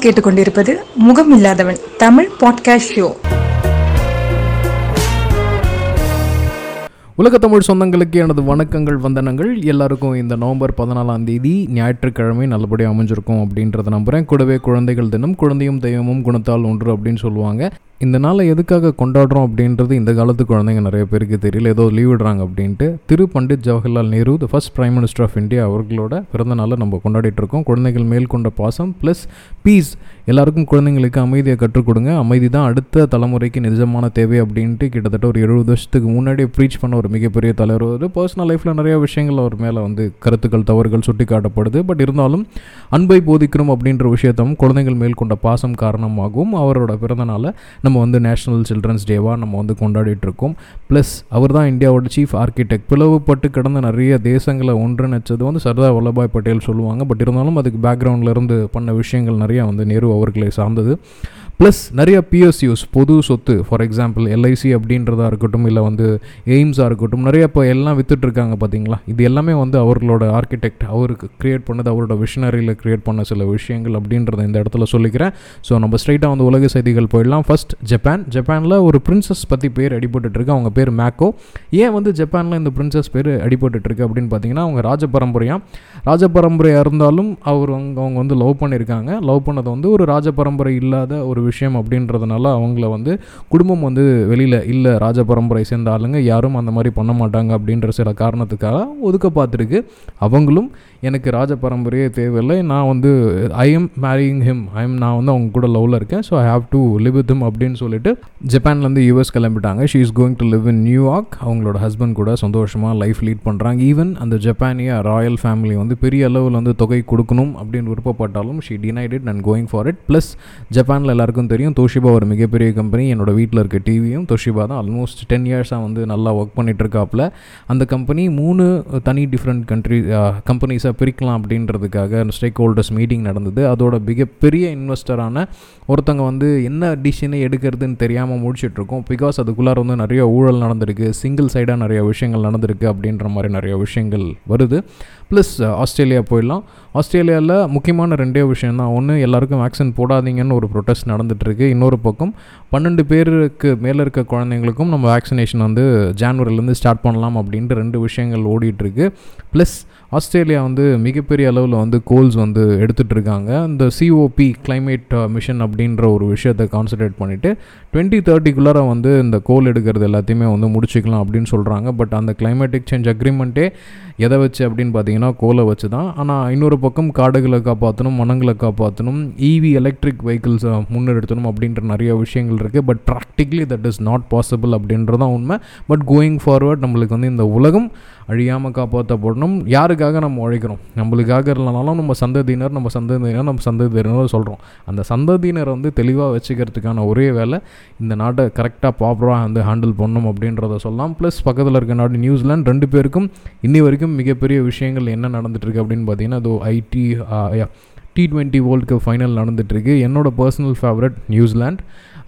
நீங்கள் கேட்டுக்கொண்டிருப்பது முகம் இல்லாதவன் தமிழ் பாட்காஸ்ட் ஷோ உலக தமிழ் சொந்தங்களுக்கு எனது வணக்கங்கள் வந்தனங்கள். எல்லாருக்கும் இந்த நவம்பர் பதினாலாம் தேதி ஞாயிற்றுக்கிழமை நல்லபடியாக அமைஞ்சிருக்கும் அப்படின்றத நம்புகிறேன் கூடவே குழந்தைகள் தினம் குழந்தையும் தெய்வமும் குணத்தால் ஒன்று அப்படின்னு சொல்லுவாங்க. இந்த நாளை எதுக்காக கொண்டாடுறோம் அப்படின்றது இந்த காலத்து குழந்தைங்க நிறைய பேருக்கு தெரியல. ஏதோ லீவ் விடுறாங்க அப்படின்ட்டு திரு Pandit Jawaharlal Nehru the first prime minister of India அவர்களோட பிறந்த நாளை நம்ம கொண்டாடிட்டு இருக்கோம். குழந்தைகள் மேல் கொண்ட பாசம் ப்ளஸ் பீஸ் எல்லாருக்கும் குழந்தைங்களுக்கு அமைதியை கற்றுக் கொடுங்க. அமைதி தான் அடுத்த தலைமுறைக்கு நிஜமான தேவை அப்படின்ட்டு கிட்டத்தட்ட ஒரு எழுபது வருஷத்துக்கு முன்னாடியே ப்ரீச் பண்ண ஒரு மிகப்பெரிய தலைவர். ஒரு பர்சனல் லைஃப்பில் நிறைய விஷயங்கள் அவர் மேலே வந்து கருத்துக்கள் தவறுகள் சுட்டி காட்டப்படுது பட் இருந்தாலும் அன்பை போதிக்கணும் அப்படின்ற விஷயத்தும் குழந்தைகள் மேல் கொண்ட பாசம் காரணமாகவும் அவரோட பிறந்த நாளை நம்ம வந்து நேஷ்னல் சில்ட்ரன்ஸ் டேவாக நம்ம வந்து கொண்டாடிட்டுருக்கோம். ப்ளஸ் அவர் தான் இந்தியாவோட சீஃப் ஆர்கிடெக்ட் பிளவுபட்டு கிடந்த நிறைய தேசங்களை ஒன்றிணைச்சது வந்து சர்தார் வல்லபாய் பட்டேல் சொல்லுவாங்க. பட் இருந்தாலும் அதுக்கு பேக்ரவுண்டில் இருந்து பண்ண விஷயங்கள் நிறையா வந்து நேரு அவர்களை சார்ந்தது. ப்ளஸ் நிறைய பிஎஸ்யூஸ் பொது சொத்து ஃபார் எக்ஸாம்பிள் எல்ஐசி அப்படின்றதா இருக்கட்டும் இல்லை வந்து எய்ம்ஸாக இருக்கட்டும் நிறைய இப்போ எல்லாம் வித்துட்ருக்காங்க பார்த்தீங்களா? இது எல்லாமே வந்து அவர்களோட ஆர்கிடெக்ட் அவருக்கு க்ரியேட் பண்ணது அவரோட விஷனரியில் க்ரியேட் பண்ண சில விஷயங்கள் அப்படின்றத இந்த இடத்துல சொல்லிக்கிறேன். ஸோ நம்ம ஸ்ட்ரைட்டாக வந்து உலக செய்திகள் போயிடலாம். ஃபஸ்ட் ஜப்பான் ஜப்பானில் ஒரு பிரின்சஸ் பற்றி பேர் அடிபட்டுருக்கு அவங்க பேர் மேக்கோ ஏன் வந்து ஜப்பானில் இந்த பிரின்சஸ் பேர் அடிபட்டுருக்கு அப்படின்னு பார்த்தீங்கன்னா அவங்க ராஜ பரம்பரையாக ராஜ பரம்பரையாக இருந்தாலும் அவர் அவங்க அவங்க வந்து லவ் பண்ணியிருக்காங்க. லவ் பண்ணது வந்து ஒரு ராஜ பரம்பரை இல்லாத ஒரு விஷயம் அப்படின்றதுனால அவங்கள வந்து குடும்பம் வந்து வெளியில் இல்லை ராஜ பரம்பரை சேர்ந்த ஆளுங்க யாரும் அந்த மாதிரி பண்ண மாட்டாங்க அப்படின்ற சில காரணத்துக்காக ஒதுக்க பார்த்துருக்கு. அவங்களும் எனக்கு ராஜ பரம்பரையே தேவையில்லை. நான் வந்து I am marrying him I am நான் வந்து அவங்க கூட லவ்வில் இருக்கேன். So I have to live with him அப்படின்னு சொல்லிட்டு ஜப்பான்லேருந்து யூஎஸ் கிளம்பிட்டாங்க. She is going to live in New York அவங்களோட ஹஸ்பண்ட் கூட சந்தோஷமாக லைஃப் லீட் பண்ணுறாங்க ஈவன் அந்த ஜப்பானிய ராயல் ஃபேமிலி வந்து பெரிய அளவில் வந்து தொகை கொடுக்கணும் அப்படின்னு விருப்பப்பட்டாலும் she denied and going for it plus ஜப்பானில் எல்லாருக்கும் தெரியும். தோஷிபா ஒரு மிகப்பெரிய கம்பெனி என்னோட வீட்டில் இருக்க டிவியும் தோஷிபா தான். ஆல்மோஸ்ட் டென் இயர்ஸாக வந்து நல்லா ஒர்க் பண்ணிட்டு இருக்காப்புல அந்த கம்பெனி மூணு தனி டிஃப்ரெண்ட் கண்ட்ரி கம்பெனிஸாக பிரிக்கலாம் அப்படின்றதுக்காக ஸ்டேக் ஹோல்டர்ஸ் மீட்டிங் நடந்தது. அதோட மிகப்பெரிய இன்வெஸ்டரான ஒருத்தங்க வந்து என்ன டிசிஷனை எடுக்கிறதுன்னு தெரியாமல் முடிச்சிட்ருக்கோம் பிகாஸ் அதுக்குள்ளார வந்து நிறைய ஊழல் நடந்திருக்கு. சிங்கிள் சைடாக நிறைய விஷயங்கள் நடந்திருக்கு அப்படின்ற மாதிரி நிறைய விஷயங்கள் வருது. ப்ளஸ் ஆஸ்திரேலியா போயிடலாம். ஆஸ்திரேலியாவில் முக்கியமான ரெண்டே விஷயம் தான் ஒன்று எல்லாருக்கும் வேக்சின் போடாதீங்கன்னு ஒரு ப்ரொட்டஸ்ட் நடந்துகிட்ருக்கு இன்னொரு பக்கம் பன்னெண்டு பேருக்கு மேலே இருக்க குழந்தைங்களுக்கும் நம்ம வேக்சினேஷன் வந்து ஜான்வரிலேருந்து ஸ்டார்ட் பண்ணலாம் அப்படின்ட்டு ரெண்டு விஷயங்கள் ஓடிட்டுருக்கு. ப்ளஸ் ஆஸ்திரேலியா வந்து மிகப்பெரிய அளவில் வந்து கோல்ஸ் வந்து எடுத்துகிட்டு இருக்காங்க இந்த சிஓபி கிளைமேட் மிஷன் அப்படின்ற ஒரு விஷயத்தை கான்சன்ட்ரேட் பண்ணிவிட்டு டுவெண்ட்டி தேர்ட்டிக்குள்ளார வந்து இந்த கோல் எடுக்கிறது எல்லாத்தையுமே வந்து முடிச்சிக்கலாம் அப்படின்னு சொல்கிறாங்க பட் அந்த கிளைமேட்டிக் சேஞ்ச் அக்ரிமெண்ட்டே எதை வச்சு அப்படின்னு பார்த்தீங்கன்னா கோலை வச்சு தான் ஆனால் இன்னொரு பக்கம் காடுகளை காப்பாற்றணும் மனங்களை காப்பாற்றணும் இவி எலக்ட்ரிக் வெஹிக்கிள்ஸை முன்னெடுத்தணும் அப்படின்ற நிறைய விஷயங்கள் இருக்குது but practically that is not possible அப்படின்றதான் உண்மை. பட் கோயிங் ஃபார்வர்ட் நம்மளுக்கு வந்து இந்த உலகம் அழியாமல் காப்பாற்றப்படணும் யாருக்காக நம்ம உழைக்கிறோம். நம்மளுக்காக இல்லைனாலும் நம்ம சந்ததியினர் நம்ம சந்ததியினர் நம்ம சந்ததியினர் சொல்கிறோம் அந்த சந்ததியினரை வந்து தெளிவாக வச்சுக்கிறதுக்கான ஒரே வேலை இந்த நாட்டை கரெக்டாக ப்ராப்பராக வந்து ஹேண்டில் பண்ணணும் அப்படின்றத சொல்லலாம். ப்ளஸ் பக்கத்தில் இருக்க நாடு நியூசிலாந்து ரெண்டு பேருக்கும் இன்னி வரைக்கும் மிகப்பெரிய விஷயங்கள் என்ன நடந்துட்டுருக்கு அப்படின்னு பார்த்தீங்கன்னா அது ID T twenty world cup final நடந்துட்டுருக்கு. என்னோட பர்சனல் ஃபேவரட் நியூசிலாண்ட்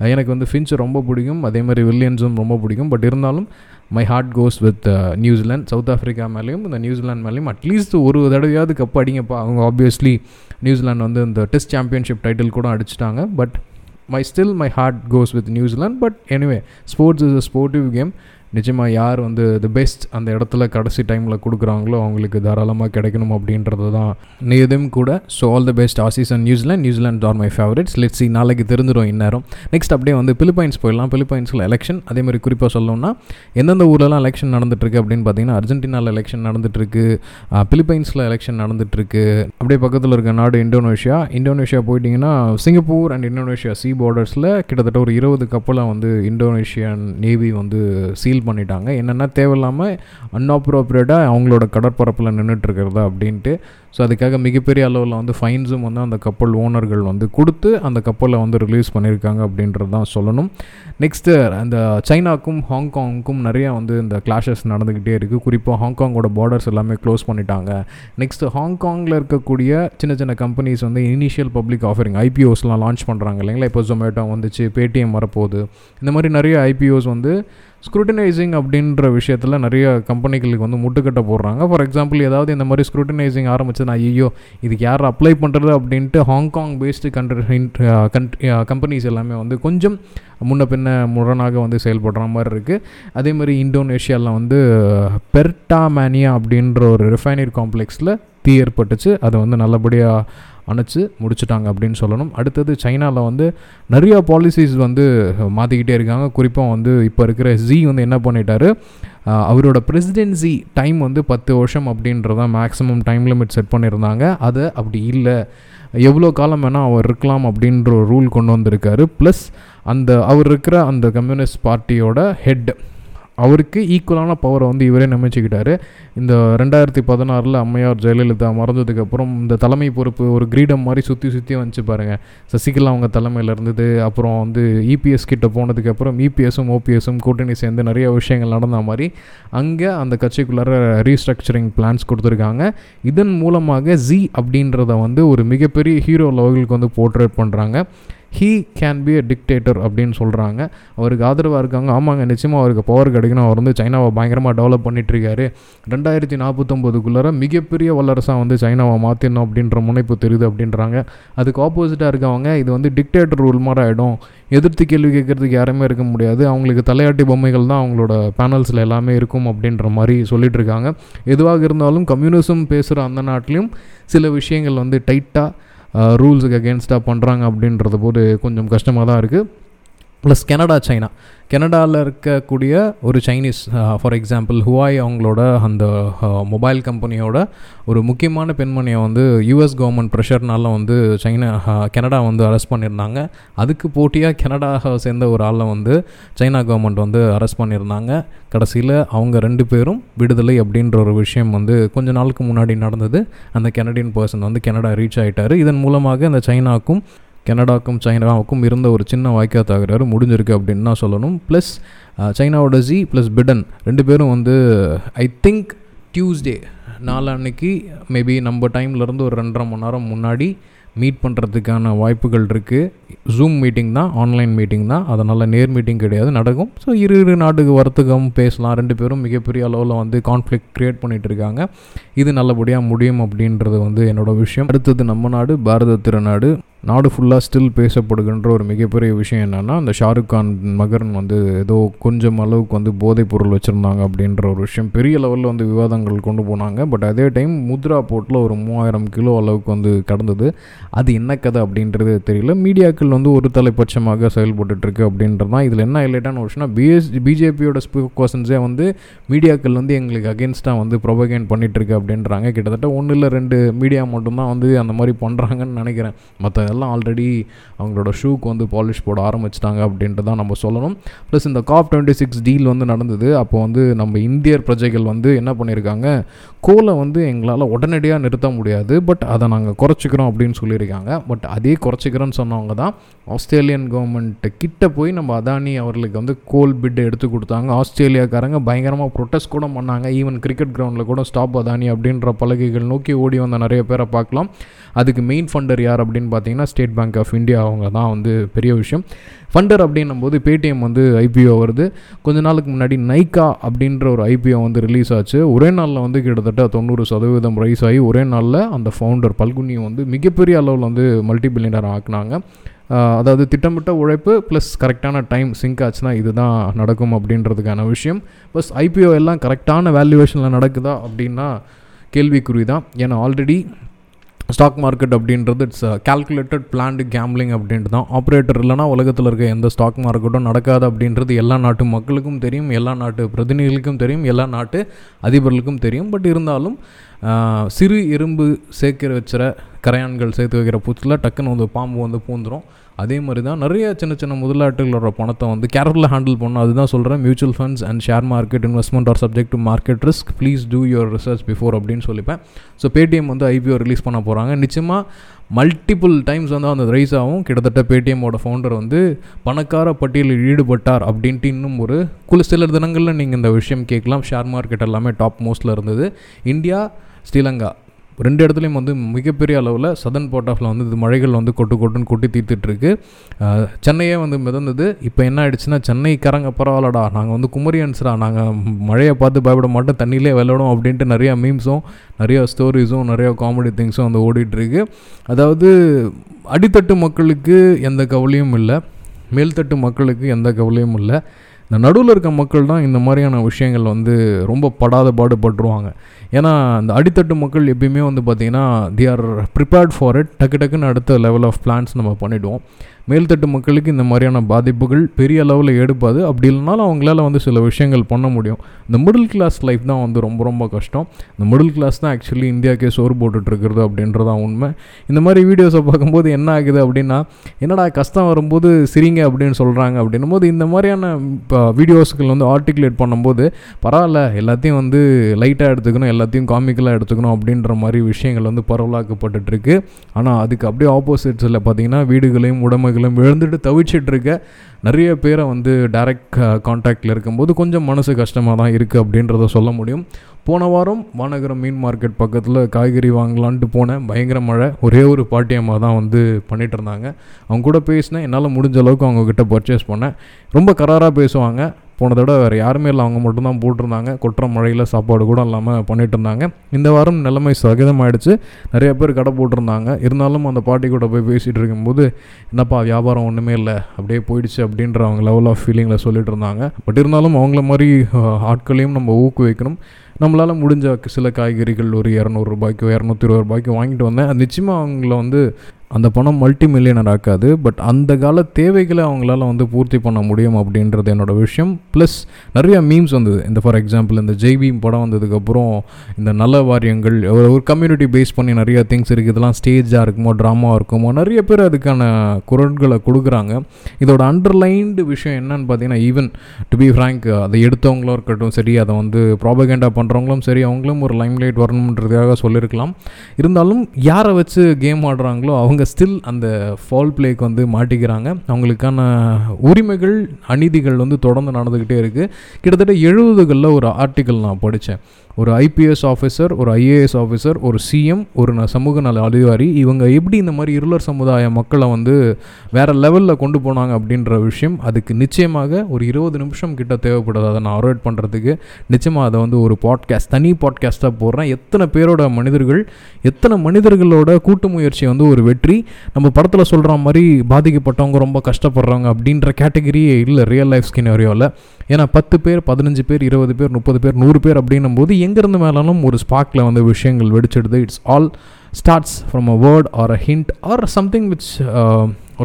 எனக்கு வந்து ஃபின்ச் ரொம்ப பிடிக்கும். அதே மாதிரி வில்லியன்ஸும் ரொம்ப பிடிக்கும். பட் இருந்தாலும் my heart goes with New Zealand South Africa மேலேயும் இந்த நியூசிலாந்து மேலேயும் அட்லீஸ்ட் ஒரு தடவையாவது கப் அடிங்கப்பா. அவங்க ஆப்வியஸ்லி நியூசிலாந்து வந்து இந்த டெஸ்ட் சாம்பியன்ஷிப் டைட்டில் கூட அடிச்சிட்டாங்க. But my still my heart goes with New Zealand but anyway sports is a sportive game நிஜமாக யார் வந்து தி பெஸ்ட் அந்த இடத்துல கடைசி டைமில் கொடுக்குறாங்களோ அவங்களுக்கு தாராளமாக கிடைக்கணும் அப்படின்றது தான். நீதும் கூட so all the best Aussies and New Zealand New Zealand are my favourites let's see நாளைக்கு தெரிஞ்சிடும் இந்நேரம். நெக்ஸ்ட் அப்படியே வந்து பிலிப்பைன்ஸ் போயிடலாம். பிலிப்பைன்ஸில் எலெக்ஷன் அதே மாதிரி குறிப்பாக சொல்லணும்னா எந்தெந்த ஊர்லலாம் எலெக்ஷன் நடந்துட்டுருக்கு அப்படின்னு பார்த்தீங்கன்னா அர்ஜென்டினாவில் எலெக்ஷன் நடந்துட்டுருக்கு பிலிப்பைன்ஸில் எலெக்ஷன் நடந்துட்டுருக்கு. அப்படியே பக்கத்தில் இருக்க நாடு இந்தோனேஷியா. இந்தோனேஷியா போயிட்டிங்கன்னா சிங்கப்பூர் அண்ட் இந்தோனேஷியா சி பார்டர்ஸில் கிட்டத்தட்ட ஒரு இருபது கப்பலாக வந்து இந்தோனேஷியன் நேவி வந்து சீல் ஃபீல் பண்ணிட்டாங்க. என்னென்னா தேவையில்லாமல் அன்அப்ரோப்ரியேட்டாக அவங்களோட கடற்பரப்பில் நின்றுட்டுருக்கிறதா அப்படின்ட்டு. ஸோ அதுக்காக மிகப்பெரிய அளவில் வந்து ஃபைன்ஸும் வந்து அந்த கப்பல் ஓனர்கள் வந்து கொடுத்து அந்த கப்பலை வந்து ரிலீஸ் பண்ணியிருக்காங்க அப்படின்றது தான் சொல்லணும். நெக்ஸ்ட்டு அந்த சைனாக்கும் ஹாங்காங்க்கும் நிறையா வந்து இந்த கிளாஷஸ் நடந்துக்கிட்டே இருக்குது குறிப்பாக ஹாங்காங்கோட பார்டர்ஸ் எல்லாமே க்ளோஸ் பண்ணிட்டாங்க. நெக்ஸ்ட்டு ஹாங்காங்கில் இருக்கக்கூடிய சின்ன சின்ன கம்பெனிஸ் வந்து இனிஷியல் பப்ளிக் ஆஃபரிங் ஐபிஓஸ்லாம் லான்ச் பண்ணுறாங்க இல்லைங்களா? இப்போ ஜொமேட்டோ வந்துச்சு பேடிஎம் வரப்போகுது. இந்த மாதிரி நிறைய ஐபிஓஸ் வந்து ஸ்க்ரூட்டினைசிங் அப்படின்ற விஷயத்தில் நிறைய கம்பெனிகளுக்கு வந்து முட்டுக்கட்டை போடுறாங்க. ஃபார் எக்ஸாம்பிள் ஏதாவது இந்த மாதிரி ஸ்க்ரூட்டினைசிங் ஆரம்பிச்சதுன்னா ஐயோ இதுக்கு யார் அப்ளை பண்ணுறது அப்படின்ட்டு ஹாங்காங் பேஸ்டு கண்ட்ரி கம்பெனிஸ் எல்லாமே வந்து கொஞ்சம் முன்ன பின்ன முரணாக வந்து செயல்படுற மாதிரி இருக்குது அதே மாதிரி இந்தோனேஷியாவில் வந்து பெர்டாமேனியா அப்படின்ற ஒரு ரிஃபைனரி காம்ப்ளெக்ஸில் தீ ஏற்பட்டுச்சு. அதை வந்து நல்லபடியாக அணைச்சி முடிச்சுட்டாங்க அப்படின்னு சொல்லணும். அடுத்தது சைனாவில் வந்து நிறையா பாலிசிஸ் வந்து மாற்றிக்கிட்டே இருக்காங்க. குறிப்பாக வந்து இப்போ இருக்கிற ஜி வந்து என்ன பண்ணிட்டாரு? அவரோட பிரசிடென்சி டைம் வந்து பத்து வருஷம் அப்படின்றதான் மேக்ஸிமம் டைம் லிமிட் செட் பண்ணியிருந்தாங்க. அதை அப்படி இல்லை. எவ்வளோ காலம் வேணால் அவர் இருக்கலாம் அப்படின்ற ஒரு ரூல் கொண்டு வந்திருக்காரு. ப்ளஸ் அந்த அவர் இருக்கிற அந்த கம்யூனிஸ்ட் பார்ட்டியோட ஹெட் அவருக்கு ஈக்குவலான பவரை வந்து இவரே நியமிச்சுக்கிட்டாரு. இந்த ரெண்டாயிரத்தி பதினாறில் அம்மையார் ஜெயலலிதா மறந்ததுக்கப்புறம் இந்த தலைமை பொறுப்பு ஒரு கிரீடம் மாதிரி சுற்றி சுற்றி வந்துச்சு பாருங்கள் சசிகலா அவங்க தலைமையில் இருந்தது அப்புறம் வந்து இபிஎஸ் கிட்ட போனதுக்கப்புறம் இபிஎஸும் ஓபிஎஸும் கூட்டணி சேர்ந்து நிறைய விஷயங்கள் நடந்த மாதிரி அங்கே அந்த கட்சிக்குள்ளார ரீஸ்ட்ரக்சரிங் பிளான்ஸ் கொடுத்துருக்காங்க. இதன் மூலமாக ஜி அப்படின்றத வந்து ஒரு மிகப்பெரிய ஹீரோ லெவலுக்கு வந்து போர்ட்ரேட் பண்ணுறாங்க he can be a dictator அப்படின்னு சொல்கிறாங்க அவருக்கு ஆதரவாக இருக்காங்க. ஆமாங்க நிச்சயமாக அவருக்கு பவர் கிடைக்கணும். அவர் வந்து சைனாவை பயங்கரமாக டெவலப் பண்ணிகிட்ருக்காரு ரெண்டாயிரத்தி நாற்பத்தொம்போதுக்குள்ளார மிகப்பெரிய வல்லரசாக வந்து சைனாவை மாற்றிடணும் அப்படின்ற முனைப்பு தெரியுது அப்படின்றாங்க. அதுக்கு ஆப்போசிட்டாக இருக்கவங்க இது வந்து டிக்டேட்டர் ரூல் மாதிரி ஆகிடும் எதிர்த்து கேள்வி கேட்குறதுக்கு யாருமே இருக்க முடியாது. அவங்களுக்கு தலையாட்டி பொம்மைகள் தான் அவங்களோட பேனல்ஸில் எல்லாமே இருக்கும் அப்படின்ற மாதிரி சொல்லிட்டு இருக்காங்க. எதுவாக இருந்தாலும் கம்யூனிசம் பேசுகிற அந்த நாட்டிலையும் சில விஷயங்கள் வந்து டைட்டாக ரூல்ஸுக்கு அகேன்ஸ்டாக பண்ணுறாங்க அப்படின்றது போது கொஞ்சம் கஷ்டமாக தான் இருக்குது ப்ளஸ் கனடா சைனா. கெனடாவில் இருக்கக்கூடிய ஒரு சைனீஸ் ஃபார் எக்ஸாம்பிள் ஹுவாய் அவங்களோட அந்த uh, மொபைல் கம்பெனியோட ஒரு முக்கியமான பெண்மணியை வந்து யூஎஸ் கவர்மெண்ட் ப்ரெஷர்னால வந்து சைனா uh, கெனடா வந்து அரெஸ்ட் பண்ணியிருந்தாங்க. அதுக்கு போட்டியாக கெனடாவை சேர்ந்த ஒரு ஆளை வந்து சைனா கவர்மெண்ட் வந்து அரெஸ்ட் பண்ணியிருந்தாங்க. கடைசியில் அவங்க ரெண்டு பேரும் விடுதலை அப்படின்ற ஒரு விஷயம் வந்து கொஞ்ச நாளுக்கு முன்னாடி நடந்தது. அந்த கெனடியன் பர்சன் வந்து கெனடா ரீச் ஆகிட்டார் இதன் மூலமாக அந்த சைனாக்கும் கனடாக்கும் சைனாவுக்கும் இருந்த ஒரு சின்ன வாய்க்கா தகராறு முடிஞ்சிருக்கு அப்படின்னு தான் சொல்லணும். ப்ளஸ் சைனாவோட ஜி ப்ளஸ் பிடன் ரெண்டு பேரும் வந்து ஐ திங்க் டியூஸ்டே நாளான்னைக்கு மேபி நம்ம டைம்லேருந்து ஒரு ரெண்டரை மணி நேரம் முன்னாடி மீட் பண்ணுறதுக்கான வாய்ப்புகள் இருக்குது ஜூம் மீட்டிங் தான் ஆன்லைன் மீட்டிங் தான். அதனால் நேர் மீட்டிங் கிடையாது நடக்கும். ஸோ இரு இரு நாட்டுக்கு வர்த்தகம் பேசலாம். ரெண்டு பேரும் மிகப்பெரிய அளவில் வந்து கான்ஃப்ளிக் க்ரியேட் பண்ணிகிட்டு இருக்காங்க. இது நல்லபடியாக முடியும் அப்படின்றது வந்து என்னோடய விஷயம். அடுத்தது நம்ம நாடு பாரத திருநாடு நாடு ஃபுல்லாக ஸ்டில் பேசப்படுகின்ற ஒரு மிகப்பெரிய விஷயம் என்னென்னா அந்த ஷாருக் கான் மகன் வந்து ஏதோ கொஞ்சம் அளவுக்கு வந்து போதைப் பொருள் வச்சுருந்தாங்க அப்படின்ற ஒரு விஷயம். பெரிய லெவலில் வந்து விவாதங்கள் கொண்டு போனாங்க. பட் அதே டைம் முத்ரா போர்ட்டில் ஒரு மூவாயிரம் கிலோ அளவுக்கு வந்து கடந்தது. அது என்ன கதை அப்படின்றது தெரியல. மீடியாக்கள் வந்து ஒரு தலைப்பட்சமாக செயல்பட்டுருக்கு அப்படின்றது தான். இதில் என்ன ஹைலைட்டான விஷயம்னா பிஎஸ் பிஜேபியோட ஸ்போக்கர்சன்ஸே வந்து மீடியாக்கள் வந்து எங்களுக்கு அகேன்ஸ்டாக வந்து ப்ரொபகேண்ட் பண்ணிகிட்ருக்கு அப்படின்றாங்க. கிட்டத்தட்ட ஒன்று இல்லை ரெண்டு மீடியா மட்டும்தான் வந்து அந்த மாதிரி பண்ணுறாங்கன்னு நினைக்கிறேன். மற்ற எல்லாம் ஆல்ரெடி அவங்களோட ஷூக்கு வந்து பாலிஷ் போட ஆரம்பிச்சிட்டாங்க அப்படின்ட்டு தான் நம்ம சொல்லணும். ப்ளஸ் இந்த காப் டுவெண்ட்டி சிக்ஸ் டீல் வந்து நடந்தது. அப்போ வந்து நம்ம இந்தியர் பிரஜைகள் வந்து என்ன பண்ணியிருக்காங்க? கோலை வந்து எங்களால் உடனடியாக நிறுத்த முடியாது. பட் அதை நாங்கள் குறைச்சிக்கிறோம் அப்படின்னு சொல்லியிருக்காங்க. பட் அதே குறைச்சிக்கிறோன்னு சொன்னவங்க தான் ஆஸ்திரேலியன் கவர்மெண்ட்டு கிட்ட போய் நம்ம அதானி அவர்களுக்கு வந்து கோல் பிட் எடுத்து கொடுத்தாங்க. ஆஸ்திரேலியாக்காரங்க பயங்கரமாக ப்ரொட்டஸ்ட் கூட பண்ணாங்க. ஈவன் கிரிக்கெட் கிரவுண்டில் கூட ஸ்டாப் அதானி அப்படின்ற பலகைகள் நோக்கி ஓடி வந்த நிறைய பேரை பார்க்கலாம். அதுக்கு மெயின் ஃபண்டர் யார் அப்படின்னு பார்த்தீங்கன்னா ஸ்டேட் பேங்க் ஆஃப் இந்தியா அவங்க தான் வந்து பெரிய விஷயம். ஃபண்டர் அப்படின்னும் போது பேடிஎம் வந்து ஐபிஓ வருது. கொஞ்ச நாளுக்கு முன்னாடி நைக்கா அப்படின்ற ஒரு ஐபிஓ வந்து ரிலீஸ் ஆச்சு. ஒரே நாளில் வந்து கிட்டத்தட்ட தொண்ணூறு சதவீதம் ரைஸ் ஆகி ஒரே நாளில் அந்த ஃபவுண்டர் பல்குனியை வந்து மிகப்பெரிய அளவில் வந்து மல்டி பில்லியனர் ஆக்குனாங்க அதாவது திட்டமிட்ட உழைப்பு ப்ளஸ் கரெக்டான டைம் சிங்க் ஆச்சுன்னா இதுதான் நடக்கும் அப்படின்றதுக்கான விஷயம். ப்ளஸ் ஐபிஓ எல்லாம் கரெக்டான வேல்யூவேஷனில் நடக்குதா அப்படின்னா கேள்விக்குறி தான் ஏன்னா ஆல்ரெடி ஸ்டாக் மார்க்கெட் அப்படின்றது இட்ஸ் கால்குலேட்டட் பிளான்டு கேம்லிங் அப்படின்ட்டு தான். ஆப்ரேட்டர் இல்லைனா உலகத்தில் இருக்க எந்த ஸ்டாக் மார்க்கெட்டும் நடக்காது அப்படின்றது எல்லா நாட்டு மக்களுக்கும் தெரியும் எல்லா நாட்டு பிரதிநிதிகளுக்கும் தெரியும் எல்லா நாட்டு அதிபர்களுக்கும் தெரியும். பட் இருந்தாலும் சிறு இரும்பு சேர்க்கிற வச்சுற கரையான்கள் சேர்த்து வைக்கிற பூச்சில் டக்குன்னு வந்து பாம்பு வந்து பூந்துடும் அதே மாதிரி தான் நிறைய சின்ன சின்ன முதலாட்டுகளோட பணத்தை வந்து கேரளில் ஹேண்டில் பண்ணணும். அதுதான் சொல்கிறேன் mutual funds and share market investment are subject to market risk please do your research before அப்படின்னு சொல்லிப்பேன். ஸோ பேடிஎம் வந்து ஐபிஓ ரிலீஸ் பண்ண போகிறாங்க நிச்சயமாக மல்டிபிள் டைம்ஸ் வந்து அந்த ரைஸ் ஆகும். கிட்டத்தட்ட பேடிஎம்மோட ஃபவுண்டர் வந்து பணக்கார பட்டியலில் ஈடுபட்டார் அப்படின்ட்டு இன்னும் ஒரு குழு சில தினங்களில் நீங்கள் இந்த விஷயம் கேட்கலாம். ஷேர் மார்க்கெட் எல்லாமே டாப் மோஸ்ட்டில் இருந்தது. இந்தியா ஸ்ரீலங்கா ரெண்டு இடத்துலையும் வந்து மிகப்பெரிய அளவில் சதன் பார்ட் ஆஃபில் வந்து இது மழைகள் வந்து கொட்டு கொட்டுன்னு கொட்டி தீர்த்துட்ருக்கு சென்னையே வந்து மிதந்தது. இப்போ என்ன ஆயிடுச்சுன்னா சென்னைக்காரங்க பரவாயில்லடா நாங்கள் வந்து குமரியன்ஸ்டா நாங்கள் மழையை பார்த்து பயப்பட மாட்டோம் தண்ணியிலே விளையாடும் அப்படின்ட்டு நிறையா மீம்ஸும் நிறையா ஸ்டோரிஸும் நிறையா காமெடி திங்ஸும் வந்து ஓடிட்டுருக்கு. அதாவது அடித்தட்டு மக்களுக்கு எந்த கவலையும் இல்லை மேல்தட்டு மக்களுக்கு எந்த கவலையும் இல்லை. இந்த நடுவில் இருக்க மக்கள் தான் இந்த மாதிரியான விஷயங்கள் வந்து ரொம்ப படாத பாடுபட்டுருவாங்க. ஏன்னா இந்த அடித்தட்டு மக்கள் எப்பயுமே வந்து பார்த்திங்கன்னா they are prepared for it டக்கு டக்குன்னு அடுத்த லெவல் ஆஃப் பிளான்ஸ் நம்ம பண்ணிவிடுவோம் மேல்தட்டு மக்களுக்கு இந்த மாதிரியான பாதிப்புகள் பெரிய அளவில் எடுப்பாது அப்படி இல்லைனாலும் அவங்களால வந்து சில விஷயங்கள் பண்ண முடியும். இந்த மிடில் கிளாஸ் லைஃப் தான் வந்து ரொம்ப ரொம்ப கஷ்டம். இந்த மிடில் கிளாஸ் தான் ஆக்சுவலி இந்தியாக்கே சோறு போட்டுட்ருக்கிறது அப்படின்றதான் உண்மை. இந்த மாதிரி வீடியோஸை பார்க்கும்போது என்ன ஆகுது அப்படின்னா என்னடா கஷ்டம் வரும்போது சிரிங்க அப்படின்னு சொல்கிறாங்க அப்படின்னும் போது இந்த மாதிரியான இப்போ வீடியோஸ்கள் வந்து ஆர்டிகுலேட் பண்ணும்போது பரவாயில்ல எல்லாத்தையும் வந்து லைட்டாக எடுத்துக்கணும் எல்லாத்தையும் காமிக்கலாக எடுத்துக்கணும் அப்படின்ற மாதிரி விஷயங்கள் வந்து பரவலாக்கப்பட்டுருக்கு ஆனால் அதுக்கு அப்படியே ஆப்போசிட்ஸில் பார்த்தீங்கன்னா வீடுகளையும் உடைமைகளையும் இழந்துட்டு தவிச்சிட்டு இருக்க நிறைய பேரை வந்து டைரக்ட் காண்டாக்டில் இருக்கும்போது கொஞ்சம் மனசு கஷ்டமாக தான் இருக்குது அப்படின்றத சொல்ல முடியும். போன வாரம் மாநகரம் மீன் மார்க்கெட் பக்கத்தில் காய்கறி வாங்கலான்ட்டு போனேன். பயங்கர மழை. ஒரே ஒரு பாட்டியம்மா தான் வந்து பண்ணிகிட்டு இருந்தாங்க. அவங்க கூட பேசினேன். என்னால் முடிஞ்ச அளவுக்கு அவங்கக்கிட்ட பர்ச்சேஸ் பண்ணேன். ரொம்ப கராராக பேசுவாங்க. போன தடவை வேறு யாருமே இல்லை. அவங்க மட்டும்தான் போட்டிருந்தாங்க. கொட்டுற மழையில் சாப்பாடு கூட இல்லாமல் பண்ணிட்டு இருந்தாங்க இந்த வாரம் நிலைமை சகிதமாயிடுச்சு. நிறைய பேர் கடை போட்டிருந்தாங்க. இருந்தாலும் அந்த பாட்டி கூட போய் பேசிகிட்டு இருக்கும்போது என்னப்பா வியாபாரம் ஒன்றுமே இல்லை. அப்படியே போயிடுச்சு அப்படின்ற அவங்க லெவல் ஆஃப் ஃபீலிங்கில் சொல்லிட்டு இருந்தாங்க. பட் இருந்தாலும் அவங்கள மாதிரி ஆட்களையும் நம்ம ஊக்குவிக்கணும். நம்மளால் முடிஞ்ச சில காய்கறிகள் ஒரு இரநூறுபாய்க்கு இரநூத்தி இருபது ரூபாய்க்கு வாங்கிட்டு வந்தேன். நிச்சயமாக அவங்கள வந்து அந்த பணம் மல்டி மில்லியனர் ஆக்காது பட் அந்த கால தேவைகளை அவங்களால வந்து பூர்த்தி பண்ண முடியும் அப்படின்றது என்னோட விஷயம். ப்ளஸ் நிறைய மீம்ஸ் வந்தது. இந்த ஃபார் எக்ஸாம்பிள் இந்த ஜெய்பீம் படம் வந்ததுக்கப்புறம் இந்த நல்ல வாரியங்கள் ஒரு ஒரு கம்யூனிட்டி பேஸ் பண்ணி நிறைய திங்ஸ் இருக்குது இதெல்லாம் ஸ்டேஜாக இருக்குமோ ட்ராமாவாக இருக்குமோ நிறைய பேர் அதுக்கான குரல்களை கொடுக்குறாங்க. இதோட அண்டர்லைன்டு விஷயம் என்னன்னு பார்த்தீங்கன்னா ஈவன் டு பி ஃப்ரேங்க் அதை எடுத்தவங்களும் இருக்கட்டும் சரி அதை வந்து ப்ராபகேண்டா பண்ணுறவங்களும் சரி அவங்களும் ஒரு லைம்லைட் வரணுன்றதுக்காக சொல்லியிருக்கலாம். இருந்தாலும் யாரை வச்சு கேம் ஆடுறாங்களோ அவங்க அவங்க ஸ்டில் அந்த ஃபால் பிளேக்கு வந்து மாட்டிக்கிறாங்க. அவங்களுக்கான உரிமைகள் அநீதிகள் வந்து தொடர்ந்து நடந்துக்கிட்டே இருக்குது கிட்டத்தட்ட எழுபதுகளில் ஒரு ஆர்டிக்கல் நான் படித்தேன் ஒரு ஐபிஎஸ் ஆஃபீஸர் ஒரு ஐஏஎஸ் ஆஃபீஸர் ஒரு சிஎம் ஒரு ந சமூக நல அதிகாரி இவங்க எப்படி இந்த மாதிரி இருளர் சமுதாய மக்களை வந்து வேறு லெவலில் கொண்டு போனாங்க அப்படின்ற விஷயம் அதுக்கு நிச்சயமாக ஒரு இருபது நிமிஷம் கிட்ட தேவைப்படுது அதை நான் அவாய்ட் பண்ணுறதுக்கு நிச்சயமாக அதை வந்து ஒரு பாட்காஸ்ட் தனி பாட்காஸ்ட்டாக போடுறேன். எத்தனை பேரோட மனிதர்கள் எத்தனை மனிதர்களோட கூட்டு முயற்சி வந்து ஒரு வெற்றி நம்ம படத்தில் சொல்கிற மாதிரி பாதிக்கப்பட்டவங்க ரொம்ப கஷ்டப்படுறவங்க அப்படின்ற கேட்டகரியே இல்லை ரியல் லைஃப் ஸ்கினரியோவில் ஏன்னா பத்து பேர் பதினஞ்சு பேர் இருபது பேர் முப்பது பேர் நூறு பேர் அப்படின்னும் போது எங்கேருந்து மேலாலும் ஒரு ஸ்பார்க்கில் வந்து விஷயங்கள் வெடிச்சிடுது. It's all starts from a word or a hint or something which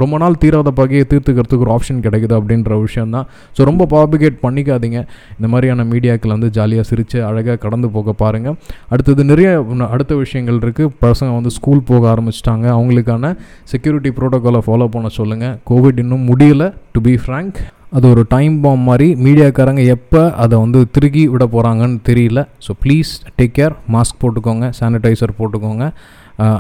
ரொம்ப நாள் தீராத பகையை தீர்த்துக்கிறதுக்கு ஒரு ஆப்ஷன் கிடைக்குது அப்படின்ற விஷயம் தான் ஸோ ரொம்ப பாபிகேட் பண்ணிக்காதீங்க. இந்த மாதிரியான மீடியாக்கள் வந்து ஜாலியாக சிரித்து அழகாக கடந்து போக பாருங்கள் அடுத்தது நிறைய அடுத்த விஷயங்கள் இருக்குது பசங்க வந்து ஸ்கூல் போக ஆரம்பிச்சிட்டாங்க. அவங்களுக்கான செக்யூரிட்டி ப்ரோட்டோக்காலை ஃபாலோ பண்ண சொல்லுங்கள் கோவிட் இன்னும் முடியலை டு பி ஃப்ரேங்க் அது ஒரு டைம் பாம் மாதிரி மீடியாக்காரங்க எப்போ அதை வந்து திருகி விட போகிறாங்கன்னு தெரியல. So please take care mask போட்டுக்கோங்க சானிடைசர் போட்டுக்கோங்க.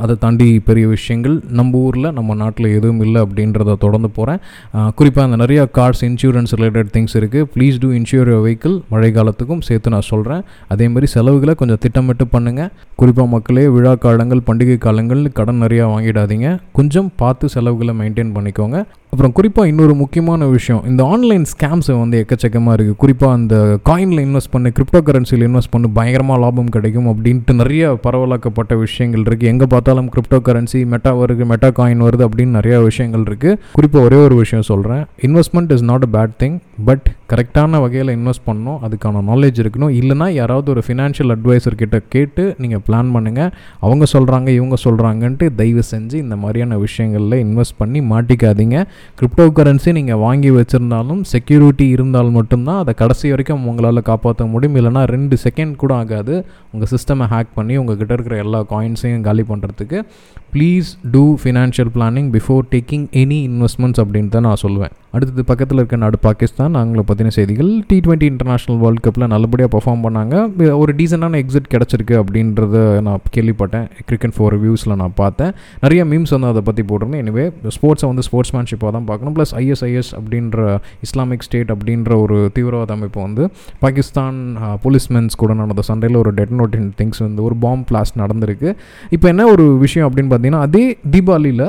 அதை தாண்டி பெரிய விஷயங்கள். நம்ம ஊரில் நம்ம நாட்டில் எதுவும் இல்லை அப்படின்றத தொடர்ந்து போகிறேன் குறிப்பாக அந்த நிறையா கார்ஸ் இன்சூரன்ஸ் ரிலேட்டட் திங்ஸ் இருக்குது please do insure your vehicle மழை காலத்துக்கும் சேர்த்து நான் சொல்கிறேன் அதேமாதிரி செலவுகளை கொஞ்சம் திட்டமிட்டு பண்ணுங்கள் குறிப்பாக மக்களே விழா காலங்கள் பண்டிகை காலங்கள் கடன் நிறையா வாங்கிடாதீங்க. கொஞ்சம் பார்த்து செலவுகளை மெயின்டைன் பண்ணிக்கோங்க. அப்புறம் குறிப்பாக இன்னொரு முக்கியமான விஷயம் இந்த ஆன்லைன் ஸ்கேம்ஸை வந்து எக்கச்சக்கமாக இருக்குது குறிப்பாக அந்த காயினில் இன்வெஸ்ட் பண்ணு கிரிப்டோ கரன்சியில் இன்வெஸ்ட் பண்ணு பயங்கரமாக லாபம் கிடைக்கும் அப்படின்ட்டு நிறைய பரவலாக்கப்பட்ட விஷயங்கள் இருக்குது எங்கே பார்த்தாலும் கிரிப்டோ கரன்சி மெட்டா வருது மெட்டா காயின் வருது அப்படின்னு நிறைய விஷயங்கள் இருக்குது குறிப்பாக ஒரே ஒரு விஷயம் சொல்கிறேன் investment is not a bad thing but கரெக்டான வகையில் இன்வெஸ்ட் பண்ணணும். அதுக்கான நாலேஜ் இருக்கணும். இல்லைனா யாராவது ஒரு ஃபினான்ஷியல் அட்வைசர் கிட்ட கேட்டு நீங்கள் பிளான் பண்ணுங்கள் அவங்க சொல்கிறாங்க இவங்க சொல்கிறாங்கன்ட்டு தயவு செஞ்சு இந்த மாதிரியான விஷயங்களில் இன்வெஸ்ட் பண்ணி மாட்டிக்காதீங்க. கிரிப்டோ கரன்சி நீங்கள் வாங்கி வச்சுருந்தாலும் செக்யூரிட்டி இருந்தால் மட்டும்தான் அதை கடைசி வரைக்கும் உங்களால் காப்பாற்ற முடியும். இல்லைனா ரெண்டு செகண்ட் கூட ஆகாது. உங்கள் சிஸ்டமை ஹேக் பண்ணி உங்கள் கிட்ட இருக்கிற எல்லா காயின்ஸையும் காலி பண்ணுறதுக்கு please do financial planning before taking any investments அப்படின்னு தான் நான் சொல்லுவேன் அடுத்தது பக்கத்தில் இருக்க நாடு பாகிஸ்தான். அவங்கள பற்றின செய்திகள் டி டுவெண்ட்டி இன்டர்நேஷ்னல் வேர்ல்டு கப்பில் நல்லபடியாக பர்ஃபார்ம் பண்ணாங்க. ஒரு டீசெண்டான எக்ஸிட் கிடச்சிருக்கு அப்படின்றத நான் கேள்விப்பட்டேன். கிரிக்கெட் ஃபோர் ரிவ்யூஸில் நான் பார்த்தேன். நிறைய மீம்ஸ் வந்து அதை பற்றி போட்டிருந்தேன். எனவே ஸ்போர்ட்ஸை வந்து ஸ்போர்ட்ஸ்மேன்ஷிப்பாக தான் பார்க்கணும். ப்ளஸ் ஐஎஸ்ஐஎஸ் அப்படின்ற இஸ்லாமிக் ஸ்டேட் அப்படின்ற ஒரு தீவிரவாத அமைப்பு வந்து பாகிஸ்தான் போலீஸ்மென்ஸ் கூட நடந்த சண்டையில் ஒரு டெட்டனோட்டின் திங்ஸ் வந்து ஒரு பாம்பு பிளாஸ்ட் நடந்திருக்கு. இப்போ என்ன ஒரு விஷயம் அப்படின்னு பார்த்தீங்கன்னா அதே தீபாவளியில்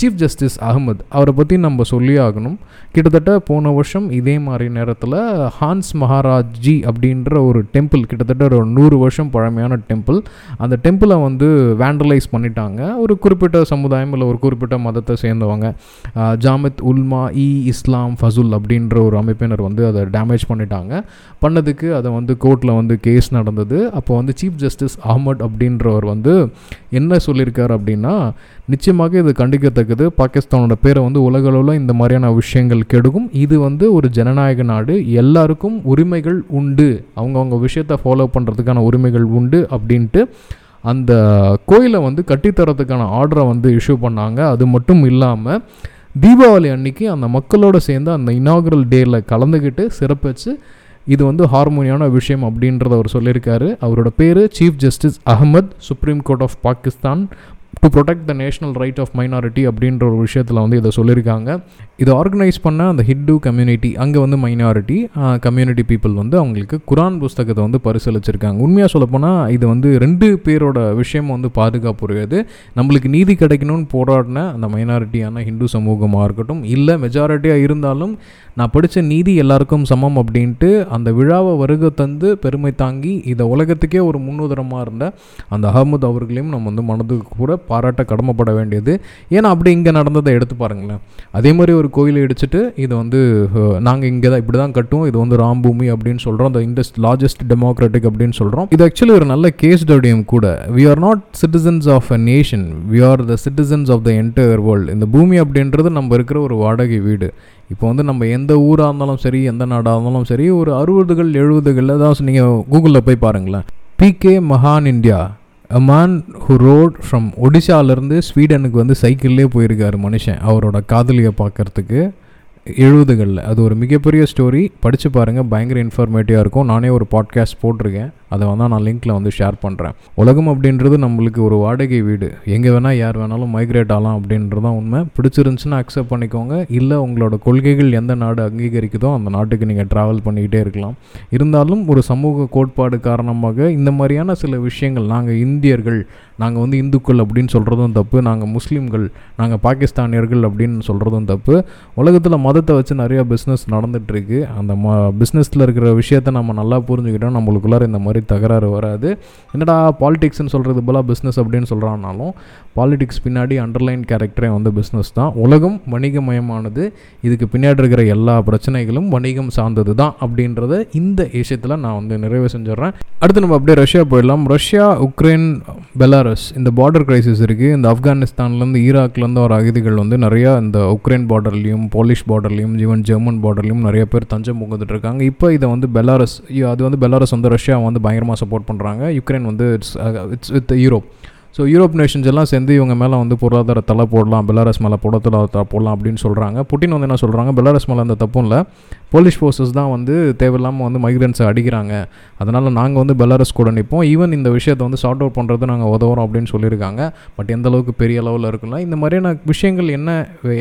சீஃப் ஜஸ்டிஸ் அகமது அவரை பற்றி நம்ம சொல்லி ஆகணும். கிட்டத்தட்ட போன வருஷம் இதே மாதிரி நேரத்தில் ஹான்ஸ் மகாராஜ்ஜி அப்படின்ற ஒரு டெம்பிள் கிட்டத்தட்ட ஒரு நூறு வருஷம் பழமையான டெம்பிள் அந்த டெம்பிளை வந்து வேண்டலைஸ் பண்ணிட்டாங்க. ஒரு குறிப்பிட்ட சமுதாயம் இல்லை ஒரு குறிப்பிட்ட மதத்தை சேர்ந்தவங்க. ஜாமித் உல்மா இ இஸ்லாம் ஃபசுல் அப்படின்ற ஒரு அமைப்பினர் வந்து அதை டேமேஜ் பண்ணிட்டாங்க. பண்ணதுக்கு அதை வந்து கோர்ட்டில் வந்து கேஸ் நடந்தது. அப்போ வந்து சீஃப் ஜஸ்டிஸ் அஹமட் அப்படின்றவர் வந்து என்ன சொல்லியிருக்கார் அப்படின்னா நிச்சயமாக இது கண்டிக்கத்தக்கது பாகிஸ்தானோட பேரை வந்து உலகளவில் இந்த மாதிரியான விஷயங்கள் கெடுக்கும். இது வந்து ஒரு ஜனநாயக நாடு. எல்லாருக்கும் உரிமைகள் உண்டு. அவங்கவுங்க விஷயத்தை ஃபாலோ பண்ணுறதுக்கான உரிமைகள் உண்டு அப்படின்ட்டு அந்த கோயிலை வந்து கட்டித்தரத்துக்கான ஆர்டரை வந்து இஷ்யூ பண்ணாங்க. அது மட்டும் இல்லாமல் தீபாவளி அன்னைக்கு அந்த மக்களோட சேர்ந்து அந்த இனாகுரல் டேயில் கலந்துக்கிட்டு சிறப்பிச்சு இது வந்து ஹார்மோனியான விஷயம் அப்படின்றத அவர் சொல்லியிருக்காரு. அவரோட பேர் chief justice Ahmed supreme court of Pakistan to protect the national right of minority அப்படின்ற ஒரு விஷயத்தில் வந்து இதை சொல்லியிருக்காங்க. இதை ஆர்கனைஸ் பண்ண அந்த ஹிந்து கம்யூனிட்டி அங்கே வந்து மைனாரிட்டி கம்யூனிட்டி பீப்புள் வந்து அவங்களுக்கு குரான் புஸ்தகத்தை வந்து பரிசீலிச்சிருக்காங்க உண்மையாக சொல்லப்போனால் இது வந்து ரெண்டு பேரோட விஷயம் வந்து பாதுகாப்புரியது நம்மளுக்கு நீதி கிடைக்கணும்னு போராடின அந்த மைனாரிட்டியான ஹிந்து சமூகமாக இருக்கட்டும் இல்லை மெஜாரிட்டியாக இருந்தாலும் நான் படித்த நீதி எல்லாருக்கும் சமம் அப்படின்ட்டு அந்த விழாவை வருகை தந்து பெருமை தாங்கி இதை உலகத்துக்கே ஒரு முன்னுதரமாக இருந்த அந்த அகமது அவர்களையும் நம்ம வந்து மனதுக்கு கூட பாராட்ட கடமைப்பட வேண்டியது. ஏன்னா அப்படி இங்கே நடந்ததை எடுத்து பாருங்களேன். அதே மாதிரி ஒரு கோயிலை இடிச்சிட்டு இதை வந்து நாங்கள் இங்கே தான் இப்படி தான் கட்டுவோம். இது வந்து ராம்பூமி அப்படின்னு சொல்கிறோம் அந்த இண்டஸ்ட் லார்ஜஸ்ட் டெமோக்ராட்டிக் அப்படின்னு சொல்கிறோம் இது ஆக்சுவலி ஒரு நல்ல கேஸ் டடியும் கூட. We are not citizens of a nation we are the citizens of the entire world இந்த பூமி அப்படின்றது நம்ம இருக்கிற ஒரு வாடகை வீடு. இப்போ வந்து நம்ம எந்த ஊராக இருந்தாலும் சரி எந்த நாடாக இருந்தாலும் சரி ஒரு அறுபதுகள் எழுபதுகளில் தான் நீங்கள் கூகுளில் போய் பாருங்களேன். P K Mahanandia a man who rode from ஒடிஷாலேருந்து ஸ்வீடனுக்கு வந்து சைக்கிள்லேயே போயிருக்காரு மனுஷன் அவரோட காதலியை பார்க்குறதுக்கு. எழுபதுகளில். அது ஒரு மிகப்பெரிய ஸ்டோரி படித்து பாருங்கள் பயங்கர இன்ஃபர்மேட்டிவாக இருக்கும். நானே ஒரு பாட்காஸ்ட் போட்டிருக்கேன். அதை வந்து நான் லிங்க்கில் வந்து ஷேர் பண்ணுறேன் உலகம் அப்படின்றது நம்மளுக்கு ஒரு வாடகை வீடு. எங்கே வேணால் யார் வேணாலும் மைக்ரேட் ஆகலாம் அப்படின்றது தான் உண்மை. பிடிச்சிருந்துச்சுன்னா அக்செப்ட் பண்ணிக்கோங்க. இல்லை உங்களோட கொள்கைகள் எந்த நாடு அங்கீகரிக்குதோ அந்த நாட்டுக்கு நீங்கள் ட்ராவல் பண்ணிக்கிட்டே இருக்கலாம். இருந்தாலும் ஒரு சமூக கோட்பாடு காரணமாக இந்த மாதிரியான சில விஷயங்கள் நாங்கள் இந்தியர்கள் நாங்கள் வந்து இந்துக்கள் அப்படின்னு சொல்கிறதும் தப்பு. நாங்கள் முஸ்லீம்கள் நாங்கள் பாகிஸ்தானியர்கள் அப்படின்னு சொல்கிறதும் தப்பு. உலகத்தில் மதத்தை வச்சு நிறையா பிஸ்னஸ் நடந்துகிட்ருக்கு அந்த ம பிஸ்னஸில் இருக்கிற விஷயத்த நம்ம நல்லா புரிஞ்சுக்கிட்டோம் நம்மளுக்குள்ளார இந்த மாதிரி தகராறு வராது. என்னடா பாலிடிக்ஸ்னு சொல்கிறது போல் பிஸ்னஸ் அப்படின்னு சொல்கிறான்னாலும் பாலிடிக்ஸ் பின்னாடி அண்டர்லைன் கேரக்டரே வந்து பிஸ்னஸ் தான். உலகம் வணிகமயமானது. இதுக்கு பின்னாடி இருக்கிற எல்லா பிரச்சனைகளும் வணிகம் சார்ந்தது தான் அப்படின்றத இந்த விஷயத்தில் நான் வந்து நிறைவு செஞ்சிடறேன். அடுத்து நம்ம அப்படியே ரஷ்யா போயிடலாம். ரஷ்யா உக்ரைன் பெலாரஸ் இந்த பார்டர் கிரைசிஸ் இருக்குது இந்த ஆப்கானிஸ்தான்லேருந்து ஈராக்லேருந்து வர அகதிகள் வந்து நிறையா இந்த உக்ரைன் பார்டர்லேயும் போலிஷ் பார்டர்லேயும் ஈவன் ஜெர்மன் பார்டர்லேயும் நிறைய பேர் தஞ்சம் புகுந்துட்டு இருக்காங்க. இப்போ இதை வந்து பெலாரஸ் அது வந்து பெலாரஸ் வந்து ரஷ்யா வந்து பயங்கரமாக சப்போர்ட் பண்ணுறாங்க யுக்ரைன் வந்து it's it's with Europe so Europe nations எல்லாம் சேர்ந்து இவங்க மேலே வந்து பொருளாதார தலை போடலாம் பெலாரஸ் மேலே பொருளாதார தலை போடலாம் அப்படின்னு சொல்கிறாங்க புட்டின் வந்து என்ன சொல்கிறாங்க பெலாரஸ் மேலே அந்த தப்பும் இல்லை. போலீஸ் ஃபோர்ஸஸ் தான் வந்து தேவையில்லாமல் வந்து மைக்ரன்ஸை அடிக்கிறாங்க. அதனால் நாங்கள் வந்து பெலாரஸ் கூட நிற்போம் ஈவன் இந்த விஷயத்தை வந்து சார்ட் அவுட் பண்ணுறது நாங்கள் உதவுறோம் அப்படின்னு சொல்லியிருக்காங்க. பட் எந்த அளவுக்கு பெரிய அளவில் இருக்குல்ல இந்த மாதிரியான விஷயங்கள் என்ன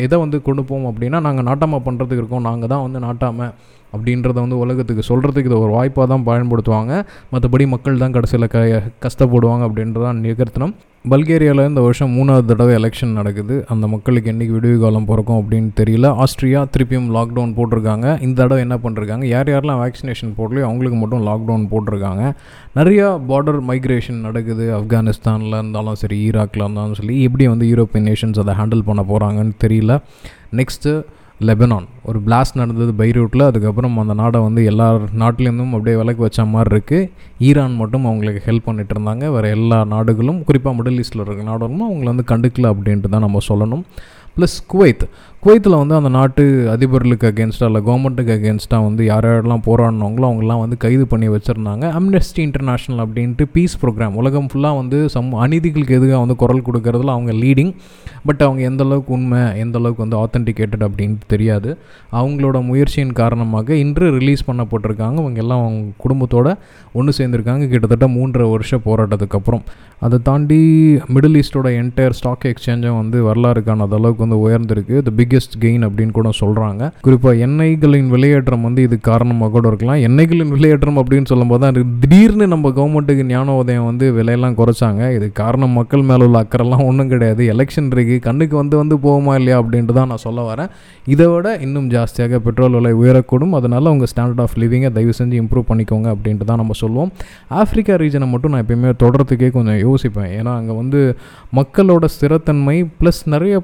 எதை வந்து கொண்டு போவோம் அப்படின்னா நாங்கள் நாட்டாமல் பண்ணுறதுக்கு இருக்கோம். நாங்கள் தான் வந்து நாட்டாமல் அப்படின்றத வந்து உலகத்துக்கு சொல்கிறதுக்கு இதை ஒரு வாய்ப்பாக தான் பயன்படுத்துவாங்க. மற்றபடி மக்கள் தான் கடைசியில் க கஷ்டப்படுவாங்க அப்படின்றதான் நிகர்த்தனம் பல்கேரியாவில் இந்த வருஷம் மூணாவது தடவை எலெக்ஷன் நடக்குது. அந்த மக்களுக்கு என்றைக்கு விடுவி காலம் பிறக்கும் அப்படின்னு தெரியல. ஆஸ்திரியா திருப்பியும் லாக்டவுன் போட்டிருக்காங்க. இந்த தடவை என்ன பண்ணிருக்காங்க யார் யாரெல்லாம் வேக்சினேஷன் போடலையோ அவங்களுக்கு மட்டும் லாக்டவுன் போட்டிருக்காங்க. நிறையா பார்டர் மைக்ரேஷன் நடக்குது. ஆப்கானிஸ்தானில் இருந்தாலும் சரி ஈராக்கில் இருந்தாலும் சரி எப்படி வந்து யூரோப்பியன் நேஷன்ஸ் அதை ஹேண்டில் பண்ண போகிறாங்கன்னு தெரியல. Next Lebanon. ஒரு பிளாஸ்ட் நடந்தது பைரூட்டில் அதுக்கப்புறம் அந்த நாடை வந்து எல்லா நாட்டிலேருந்தும் அப்படியே விலக்கு வச்ச மாதிரி இருக்குது ஈரான் மட்டும் அவங்களுக்கு ஹெல்ப் பண்ணிட்டு இருந்தாங்க. வேறு எல்லா நாடுகளும் குறிப்பாக மிடில் ஈஸ்ட்டில் இருக்கிற நாடுகளும் அவங்கள வந்து கண்டுக்கல அப்படின்ட்டு தான் நம்ம சொல்லணும். ப்ளஸ் குவைத் குவைத்தில் வந்து அந்த நாட்டு அதிபர்களுக்கு அகேன்ஸ்டாக இல்லை கவர்மெண்ட்டுக்கு அகேன்ஸ்டாக வந்து யார் யாரெல்லாம் போராடினவங்களோ அவங்களாம் வந்து கைது பண்ணி வச்சுருந்தாங்க. அம்னெஸ்டி இன்டர்நேஷ்னல் அப்படின்ட்டு பீஸ் ப்ரோக்ராம் உலகம் ஃபுல்லாக வந்து சம் அநீதிகளுக்கு எதுக்காக வந்து குரல் கொடுக்கறதுல அவங்க லீடிங் பட் அவங்க எந்த அளவுக்கு உண்மை எந்த அளவுக்கு வந்து ஆத்தென்டிகேட்டட் அப்படின்ட்டு தெரியாது. அவங்களோட முயற்சியின் காரணமாக இன்று ரிலீஸ் பண்ணப்பட்டிருக்காங்க. அவங்க எல்லாம் அவங்க குடும்பத்தோட ஒன்று சேர்ந்துருக்காங்க. கிட்டத்தட்ட மூன்றரை வருஷம் போராட்டத்துக்கு அப்புறம். அதை தாண்டி மிடில் ஈஸ்டோட என்டையர் ஸ்டாக் எக்ஸ்சேஞ்சும் வந்து வரலாறு காணாத அளவுக்கு வந்து உயர்ந்திருக்கு. த பிக்கெஸ்ட் கெயின் அப்படின்னு கூட சொல்கிறாங்க குறிப்பாக எண்ணெய்களின் விலையேற்றம் வந்து இது காரணமாக கூட இருக்கலாம். எண்ணெய்களின் விலையேற்றம் அப்படின்னு சொல்லும்போது தான் திடீர்னு நம்ம கவர்மெண்ட்டுக்கு ஞான உதயம் வந்து விலையெல்லாம் குறைச்சாங்க. இது காரணம் மக்கள் மேலே உள்ள அக்கறைலாம் ஒன்றும் கிடையாது. எலெக்ஷன் இருக்கு. கண்ணுக்கு வந்து வந்து போகுமா இல்லையா அப்படின்ட்டு தான் நான் சொல்ல வரேன். இதை விட இன்னும் ஜாஸ்தியாக பெட்ரோல் விலை உயரக்கூடும். அதனால் உங்கள் ஸ்டாண்டர்ட் ஆஃப் லிவிங்கை தயவு செஞ்சு இம்ப்ரூவ் பண்ணிக்கோங்க அப்படின்ட்டு தான் நம்ம சொல்லுவோம். ஆஃப்ரிக்கா ரீஜனை மட்டும் நான் எப்பயுமே தொடர்றதுக்கே கொஞ்சம் யோசிப்பேன். ஏன்னா அங்கே வந்து மக்களோட ஸ்திரத்தன்மை ப்ளஸ் நிறைய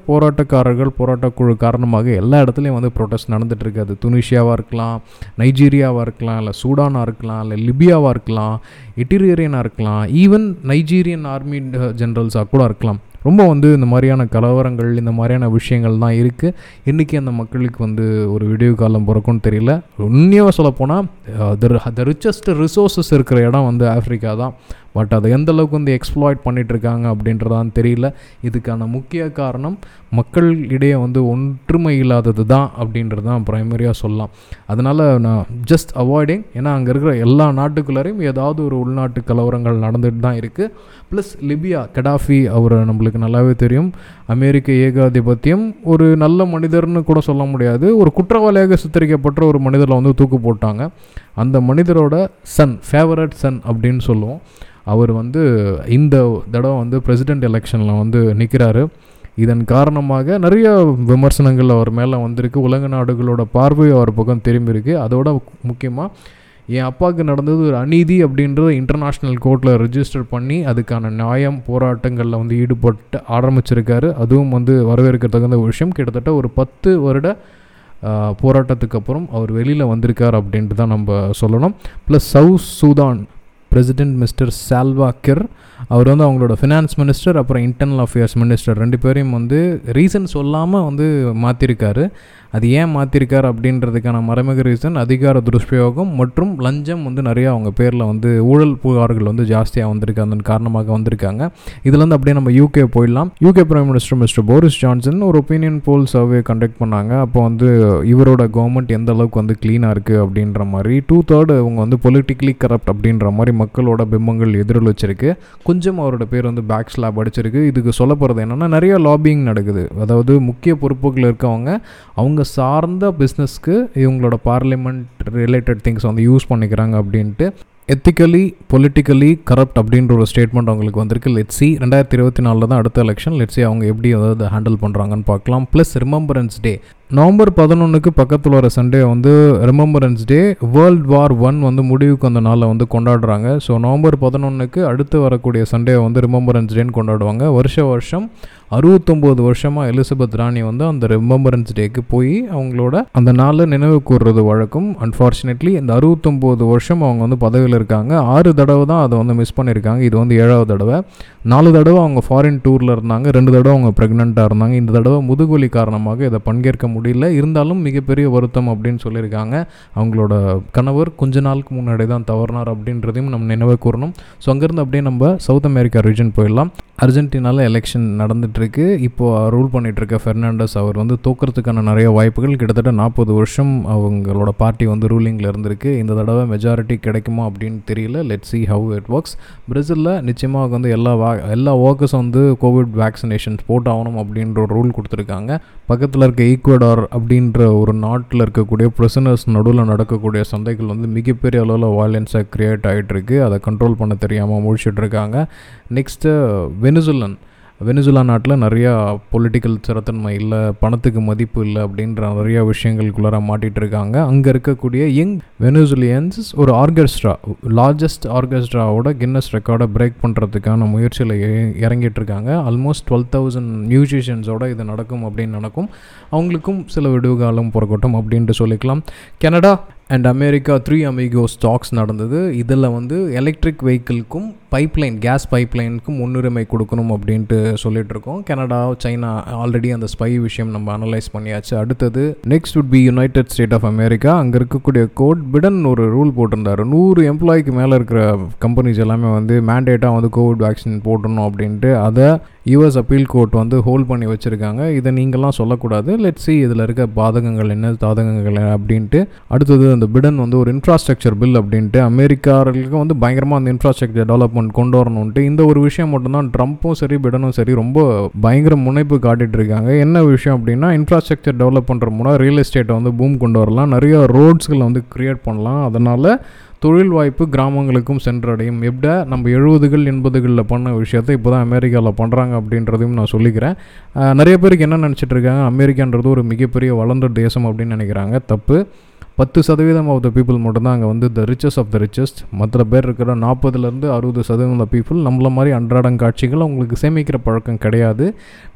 போராட்டக்காரர்கள் போராட்டக்குழு காரணமாக எல்லா இடத்துலையும் வந்து ப்ரொட்டஸ்ட் நடந்துகிட்ருக்கு அது துனிஷியாவாக இருக்கலாம் நைஜீரியாவாக இருக்கலாம் இல்லை சூடானாக இருக்கலாம் இல்லை லிபியாவாக இருக்கலாம் இட்டீரியரியனாக இருக்கலாம் ஈவன் நைஜீரியன் ஆர்மி ஜென்ரல்ஸாக கூட இருக்கலாம். ரொம்ப வந்து இந்த மாதிரியான கலவரங்கள் இந்த மாதிரியான விஷயங்கள் தான் இருக்குது இன்றைக்கி அந்த மக்களுக்கு வந்து ஒரு விடிவு காலம் பிறக்கும்னு தெரியல. உண்மையாக சொல்லப்போனால் த ரிச்சஸ்ட் ரிசோர்ஸஸ் இருக்கிற இடம் வந்து ஆஃப்ரிக்கா தான். பட் அதை எந்தளவுக்கு வந்து எக்ஸ்ப்ளாய்ட் பண்ணிகிட்ருக்காங்க அப்படின்றதான் தெரியல. இதுக்கான முக்கிய காரணம் மக்கள் இடையே வந்து ஒற்றுமை இல்லாதது தான் அப்படின்றது தான் ப்ரைமரியாக சொல்லலாம். அதனால் நான் ஜஸ்ட் அவாய்டிங் ஏன்னா அங்கே இருக்கிற எல்லா நாட்டுக்குள்ளாரையும் ஏதாவது ஒரு உள்நாட்டு கலவரங்கள் நடந்துட்டு தான் இருக்குது ப்ளஸ் லிபியா கடாஃபி அவர் நம்மளுக்கு நல்லாவே தெரியும். அமெரிக்க ஏகாதிபத்தியம் ஒரு நல்ல மனிதர்னு கூட சொல்ல முடியாது. ஒரு குற்றவாளியாக சித்தரிக்கப்பட்ட ஒரு மனிதரை வந்து தூக்கு போட்டாங்க. அந்த மனிதரோட சன் ஃபேவரட் சன் அப்படின்னு சொல்லுவோம். அவர் வந்து இந்த தடவை வந்து பிரசிடெண்ட் எலெக்ஷனில் வந்து நிற்கிறாரு இதன் காரணமாக நிறைய விமர்சனங்கள் அவர் மேலே வந்திருக்கு. உலக நாடுகளோட பார்வை அவர் பக்கம் திரும்பியிருக்கு. அதோட முக்கியமாக என் அப்பாவுக்கு நடந்தது ஒரு அநீதி அப்படின்றத இன்டர்நேஷ்னல் கோர்ட்டில் ரிஜிஸ்டர் பண்ணி அதுக்கான நியாயம் போராட்டங்களில் வந்து ஈடுபட்டு ஆரம்பிச்சிருக்காரு. அதுவும் வந்து வரவேற்க தகுந்த விஷயம். கிட்டத்தட்ட ஒரு பத்து வருட போராட்டத்துக்கு அப்புறம் அவர் வெளியில் வந்திருக்கார் அப்படின்ட்டு தான் நம்ம சொல்லணும். Plus South Sudan president mister Salva Kiir அவர் வந்து அவங்களோட ஃபினான்ஸ் மினிஸ்டர் அப்புறம் இன்டர்னல் அஃபேர்ஸ் மினிஸ்டர் ரெண்டு பேரையும் வந்து ரீசன் சொல்லாமல் வந்து மாற்றிருக்காரு அது ஏன் மாற்றிருக்கார் அப்படின்றதுக்கான மறைமுக ரீசன் அதிகார துஷ்பிரயோகம் மற்றும் லஞ்சம் வந்து நிறையா அவங்க பேரில் வந்து ஊழல் புகார்கள் வந்து ஜாஸ்தியாக வந்திருக்கு அதன் காரணமாக வந்திருக்காங்க. இதில் வந்து அப்படியே நம்ம யூகே போயிடலாம். UK prime minister mister Boris Johnson ஒரு ஒப்பீனியன் போல் சர்வே கண்டக்ட் பண்ணாங்க. அப்போ வந்து இவரோட கவர்மெண்ட் எந்த அளவுக்கு வந்து க்ளீனாக இருக்குது அப்படின்ற மாதிரி டூ தேர்ட் அவங்க வந்து பொலிட்டிக்கலி கரப்ட் அப்படின்ற மாதிரி மக்களோட பிம்பங்கள் எதிரொலிச்சிருக்கு. கொஞ்சம் அவரோட பேர் வந்து பேக் ஸ்லாப் அடிச்சிருக்கு. இதுக்கு சொல்ல போகிறது என்னென்னா நிறைய லாபிங் நடக்குது. அதாவது முக்கிய பொறுப்புகள் இருக்கவங்க அவங்க சார்ந்த பிஸ்னஸ்க்கு இவங்களோட பார்லிமெண்ட் ரிலேட்டட் திங்ஸ் வந்து யூஸ் பண்ணிக்கிறாங்க அப்படின்ட்டு எத்திக்கலி பொலிட்டிக்கலி கரப்ட் அப்படின்ற ஒரு ஸ்டேட்மெண்ட் அவங்களுக்கு வந்திருக்கு. லெட்ஸி ரெண்டாயிரத்தி இருபத்தி நாலில் தான் அடுத்த எலெக்ஷன் லெட்ஸி அவங்க எப்படி அதாவது ஹேண்டில் பண்ணுறாங்கன்னு பார்க்கலாம். ப்ளஸ் ரிமம்பரன்ஸ் டே நவம்பர் பதினொன்றுக்கு பக்கத்தில் வர சண்டே வந்து remembrance day world war one வந்து முடிவுக்கு அந்த நாளில் வந்து கொண்டாடுறாங்க. ஸோ நவம்பர் பதினொன்றுக்கு அடுத்து வரக்கூடிய சண்டே வந்து ரிமம்பரன்ஸ் டேன்னு கொண்டாடுவாங்க. வருஷ வருஷம் அறுபத்தொம்போது வருஷமாக எலிசபெத் ராணி வந்து அந்த ரிமம்பரன்ஸ் டேக்கு போய் அவங்களோட அந்த நாளில் நினைவு கூறுறது வழக்கம். அன்ஃபார்ச்சுனேட்லி இந்த அறுபத்தொம்போது வருஷம் அவங்க வந்து பதவியில் இருக்காங்க. ஆறு தடவை தான் அதை வந்து மிஸ் பண்ணியிருக்காங்க. இது வந்து ஏழாவது தடவை. நாலு தடவை அவங்க ஃபாரின் டூரில் இருந்தாங்க. ரெண்டு தடவை அவங்க ப்ரெக்னெண்ட்டாக இருந்தாங்க. இந்த தடவை முதுகுவலி காரணமாக இதை பங்கேற்க முடியல. இருந்தாலும் மிகப்பெரிய வருத்தம் அப்படின்னு சொல்லியிருக்காங்க. அவங்களோட கணவர் கொஞ்ச நாளுக்கு முன்னாடி தான் தவறினார் அப்படின்றதையும் நம்ம நினைவு கூறணும். ஸோ அங்கேருந்து அப்படியே நம்ம சவுத் அமெரிக்கா ரீஜன் போயிடலாம். அர்ஜென்டினாவில் எலெக்ஷன் நடந்துகிட்ருக்கு இப்போது ரூல் பண்ணிகிட்ருக்க ஃபெர்னாண்டஸ் அவர் வந்து தோக்கிறதுக்கான நிறைய வாய்ப்புகள். கிட்டத்தட்ட நாற்பது வருஷம் அவங்களோட பார்ட்டி வந்து ரூலிங்கில் இருந்திருக்கு. இந்த தடவை மெஜாரிட்டி கிடைக்குமா அப்படின்னு தெரியல. Let see how it works பிரேசிலில் நிச்சயமாக வந்து எல்லா வா எல்லா ஒர்க்கர்ஸ் வந்து கோவிட் வேக்சினேஷன்ஸ் போட்டாகணும் அப்படின்ற ஒரு ரூல் கொடுத்துருக்காங்க. பக்கத்தில் இருக்க ஈக்குவடார் அப்படின்ற ஒரு நாட்டில் இருக்கக்கூடிய ப்ரிசனர்ஸ் நடுவில் நடக்கக்கூடிய சந்தைகள் வந்து மிகப்பெரிய அளவில் வயலன்ஸாக க்ரியேட் ஆகிட்டுருக்கு அதை கண்ட்ரோல் பண்ண தெரியாமல் முடிச்சுட்ருக்காங்க நெக்ஸ்ட்டு வெனிசுலன் வெனிசுலா நாட்டில் நிறையா பொலிட்டிக்கல் சிறத்தன்மை இல்லை பணத்துக்கு மதிப்பு இல்லை அப்படின்ற நிறையா விஷயங்களுக்குள்ளார மாட்டிகிட்டு இருக்காங்க அங்கே இருக்கக்கூடிய யங் வெனிசுலியன்ஸ் ஒரு ஆர்கெஸ்ட்ரா லார்ஜஸ்ட் ஆர்கெஸ்ட்ராவோட கின்னஸ் ரெக்கார்டை பிரேக் பண்ணுறதுக்கான முயற்சியில் இறங்கிட்டு இருக்காங்க ஆல்மோஸ்ட் டுவெல் தௌசண்ட் மியூசிஷியன்ஸோட இது நடக்கும் அப்படின்னு நடக்கும். அவங்களுக்கும் சில விடுகாலம் பிறக்கட்டும் அப்படின்ட்டு சொல்லிக்கலாம். Canada and America three amigo stocks நடந்தது. இதில் வந்து எலக்ட்ரிக் வெஹிக்கிள்க்கும் பைப்லைன் கேஸ் பைப்லைனுக்கும் முன்னுரிமை கொடுக்கணும் அப்படின்ட்டு சொல்லிட்டு இருக்கோம் கனடா சைனா ஆல்ரெடி அந்த ஸ்பை விஷயம் நம்ம அனலைஸ் பண்ணியாச்சு. அடுத்தது next would be United State of America அங்கே இருக்கக்கூடிய கோட் பிடன் ஒரு ரூல் போட்டிருந்தாரு. நூறு எம்ப்ளாய்க்கு மேலே இருக்கிற கம்பெனிஸ் எல்லாமே வந்து மேண்டேட்டாக வந்து கோவிட் வேக்சின் போடணும் அப்படின்ட்டு. அதை யூஎஸ் அப்பீல் கோர்ட் வந்து ஹோல்ட் பண்ணி வச்சுருக்காங்க. இதை நீங்களாம் சொல்லக்கூடாது. லெட் சி இதில் இருக்க பாதகங்கள் என்ன தாதகங்கள் அப்படின்ட்டு. அடுத்தது அந்த பிடன் வந்து ஒரு இன்ஃப்ராஸ்ட்ரக்சர் பில் அப்படின்ட்டு அமெரிக்கார்களுக்கு வந்து பயங்கரமாக அந்த இன்ஃப்ராஸ்ட்ரக்சர் டெவலப்மெண்ட் கொண்டு வரணுன்ட்டு. இந்த ஒரு விஷயம் மட்டும்தான் ட்ரம்ப்பும் சரி பிடனும் சரி ரொம்ப பயங்கர முனைப்பு காட்டிகிட்டு இருக்காங்க என்ன விஷயம் அப்படின்னா இன்ஃப்ராஸ்ட்ரக்சர் டெவலப் பண்ணுற மூலம் ரியல் எஸ்டேட்டை வந்து பூம் கொண்டு வரலாம். நிறைய ரோட்ஸ்களை வந்து க்ரியேட் பண்ணலாம். அதனால் தொழில் வாய்ப்பு கிராமங்களுக்கும் சென்றடையும். எப்படி நம்ம எழுபதுகள் எண்பதுகளில் பண்ண விஷயத்தை இப்போ தான் அமெரிக்காவில் பண்ணுறாங்க அப்படின்றதையும் நான் சொல்லிக்கிறேன். நிறைய பேருக்கு என்ன நினச்சிட்டு இருக்காங்க? அமெரிக்கான்றது ஒரு மிகப்பெரிய வளர்ந்த தேசம் அப்படின்னு நினைக்கிறாங்க. தப்பு. பத்து சதவீதம் ஆஃப் த பீப்புள் மட்டும்தான் அங்கே வந்து the richest of the richest மற்ற பேர் இருக்கிற நாற்பதுலேருந்து அறுபது சதவீதம் பீப்புள் நம்மள மாதிரி அன்றாடம் காட்சிகள் அவங்களுக்கு சேமிக்கிற பழக்கம் கிடையாது.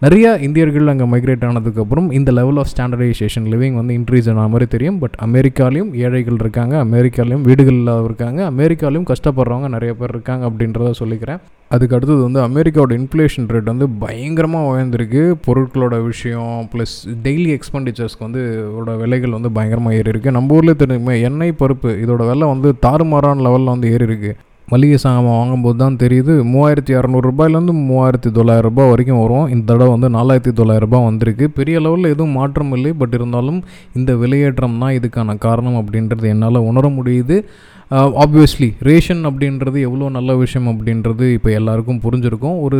நிறைய இந்தியர்கள் அங்கே மைக்ரேட் ஆனதுக்கப்புறம் இந்த லெவல் ஆஃப் ஸ்டாண்டர்டைசேஷன் லிவிங் வந்து இன்க்ரீஸ் ஆன மாதிரி தெரியும். பட் அமெரிக்காலையும் ஏழைகள் இருக்காங்க அமெரிக்காலையும் வீடுகள் இல்லாத இருக்காங்க அமெரிக்காலையும் கஷ்டப்படுறவங்க நிறைய பேர் இருக்காங்க அப்படின்றத சொல்லிக்கிறேன். அதுக்கு அடுத்தது வந்து அமெரிக்காவோட இன்ஃப்ளேஷன் ரேட் வந்து பயங்கரமாக உயர்ந்திருக்கு. பொருட்களோட விஷயம் ப்ளஸ் டெய்லி எக்ஸ்பெண்டிச்சர்ஸ்க்கு வந்து இதோட விலைகள் வந்து பயங்கரமாக ஏறி இருக்குது நம்ம ஊரில் தெரியுமே எண்ணெய் பருப்பு இதோட விலை வந்து தாறுமாறான லெவலில் வந்து ஏறி இருக்கு மளிகை சாமான் வாங்கும்போது தான் தெரியுது மூவாயிரத்தி இரநூறுபாயிலேருந்து மூவாயிரத்தி தொள்ளாயிரம் ரூபாய் வரைக்கும் வரும். இந்த தடவை வந்து நாலாயிரத்தி தொள்ளாயிரரூபா வந்திருக்கு. பெரிய லெவலில் எதுவும் மாற்றம் இல்லை பட் இருந்தாலும் இந்த விலையேற்றம் தான் இதுக்கான காரணம் அப்படின்றது என்னால் உணர முடியுது. ஆப்வியஸ்லி ரேஷன் அப்படின்றது எவ்வளோ நல்ல விஷயம் அப்படின்றது இப்போ எல்லாருக்கும் புரிஞ்சிருக்கும். ஒரு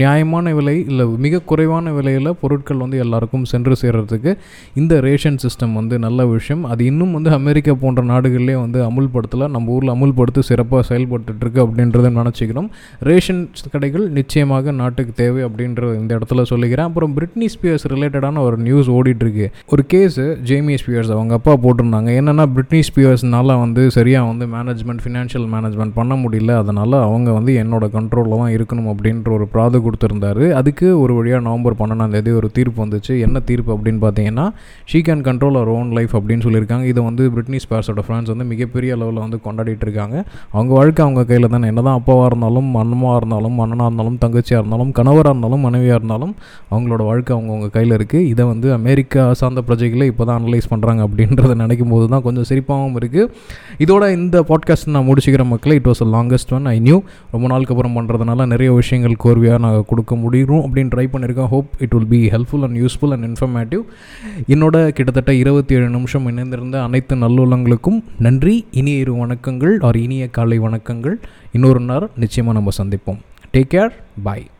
நியாயமான விலை இல்லை மிக குறைவான விலையில் பொருட்கள் வந்து எல்லாருக்கும் சென்று சேர்கிறதுக்கு இந்த ரேஷன் சிஸ்டம் வந்து நல்ல விஷயம். அது இன்னும் வந்து அமெரிக்கா போன்ற நாடுகளிலே வந்து அமுல்படுத்தலை. நம்ம ஊரில் அமுல்படுத்தி சிறப்பாக செயல்பட்டுருக்கு அப்படின்றத நினச்சிக்கிறோம். ரேஷன் கடைகள் நிச்சயமாக நாட்டுக்கு தேவை அப்படின்றத இந்த இடத்துல சொல்லிக்கிறேன். அப்புறம் பிரிட்னி ஸ்பியர்ஸ் ரிலேட்டடான ஒரு நியூஸ் ஓடிட்டுருக்கு ஒரு கேஸு ஜேமி ஸ்பியர்ஸ் அவங்க அப்பா போட்டிருந்தாங்க. என்னென்னா பிரிட்னி ஸ்பியர்ஸ்னால வந்து சரியாக வந்து மேனேஜ்மெண்ட் ஃபினான்ஷியல் மேனேஜ்மெண்ட் பண்ண முடியல. அதனால் அவங்க வந்து என்னோடய கண்ட்ரோலில் தான் இருக்கணும் அப்படின்ற ஒரு ப்ராது கொடுத்துருந்தாரு. அதுக்கு ஒரு வழியாக நவம்பர் பன்னெண்டாம் தேதி ஒரு தீர்ப்பு வந்துச்சு. என்ன தீர்ப்பு அப்படின்னு பார்த்தீங்கன்னா she can control her own life அப்படின்னு சொல்லியிருக்காங்க. இதை வந்து பிரிட்னி ஸ்பேர்ஸோட ஃப்ரெண்ட்ஸ் வந்து மிகப்பெரிய அளவில் வந்து கொண்டாடிட்டு இருக்காங்க. அவங்க வாழ்க்கை அவங்க கையில் தானே. என்ன தான் அப்பாவாக இருந்தாலும் அண்ணமாக இருந்தாலும் அண்ணனாக இருந்தாலும் தங்கச்சியாக இருந்தாலும் கணவராக இருந்தாலும் மனைவியாக இருந்தாலும் அவங்களோட வாழ்க்கை அவங்கவுங்க கையில் இருக்குது இதை வந்து அமெரிக்கா சார்ந்த பிரஜைகளை இப்போ தான் அனலைஸ் பண்ணுறாங்க அப்படின்றத நினைக்கும் போது தான் கொஞ்சம் சிரிப்பாகவும் இருக்குது இதோட இந்த பாட்காஸ்ட் நான் முடிச்சுக்கிற மக்களே it was a longest one I knew ரொம்ப நாளுக்கு அப்புறம் பண்ணுறதுனால நிறைய விஷயங்கள் கோர்வையாக நான் கொடுக்க முடியும் அப்படின்னு ட்ரை பண்ணியிருக்கேன் hope it will be helpful and useful and informative என்னோட கிட்டத்தட்ட இருபத்தி ஏழு நிமிஷம் இணைந்திருந்த அனைத்து நல்லுள்ளங்களுக்கும் நன்றி. இனிய இரு வணக்கங்கள் ஆர் இனிய காலை வணக்கங்கள். இன்னொரு நாள் நிச்சயமாக நம்ம சந்திப்போம். Take care bye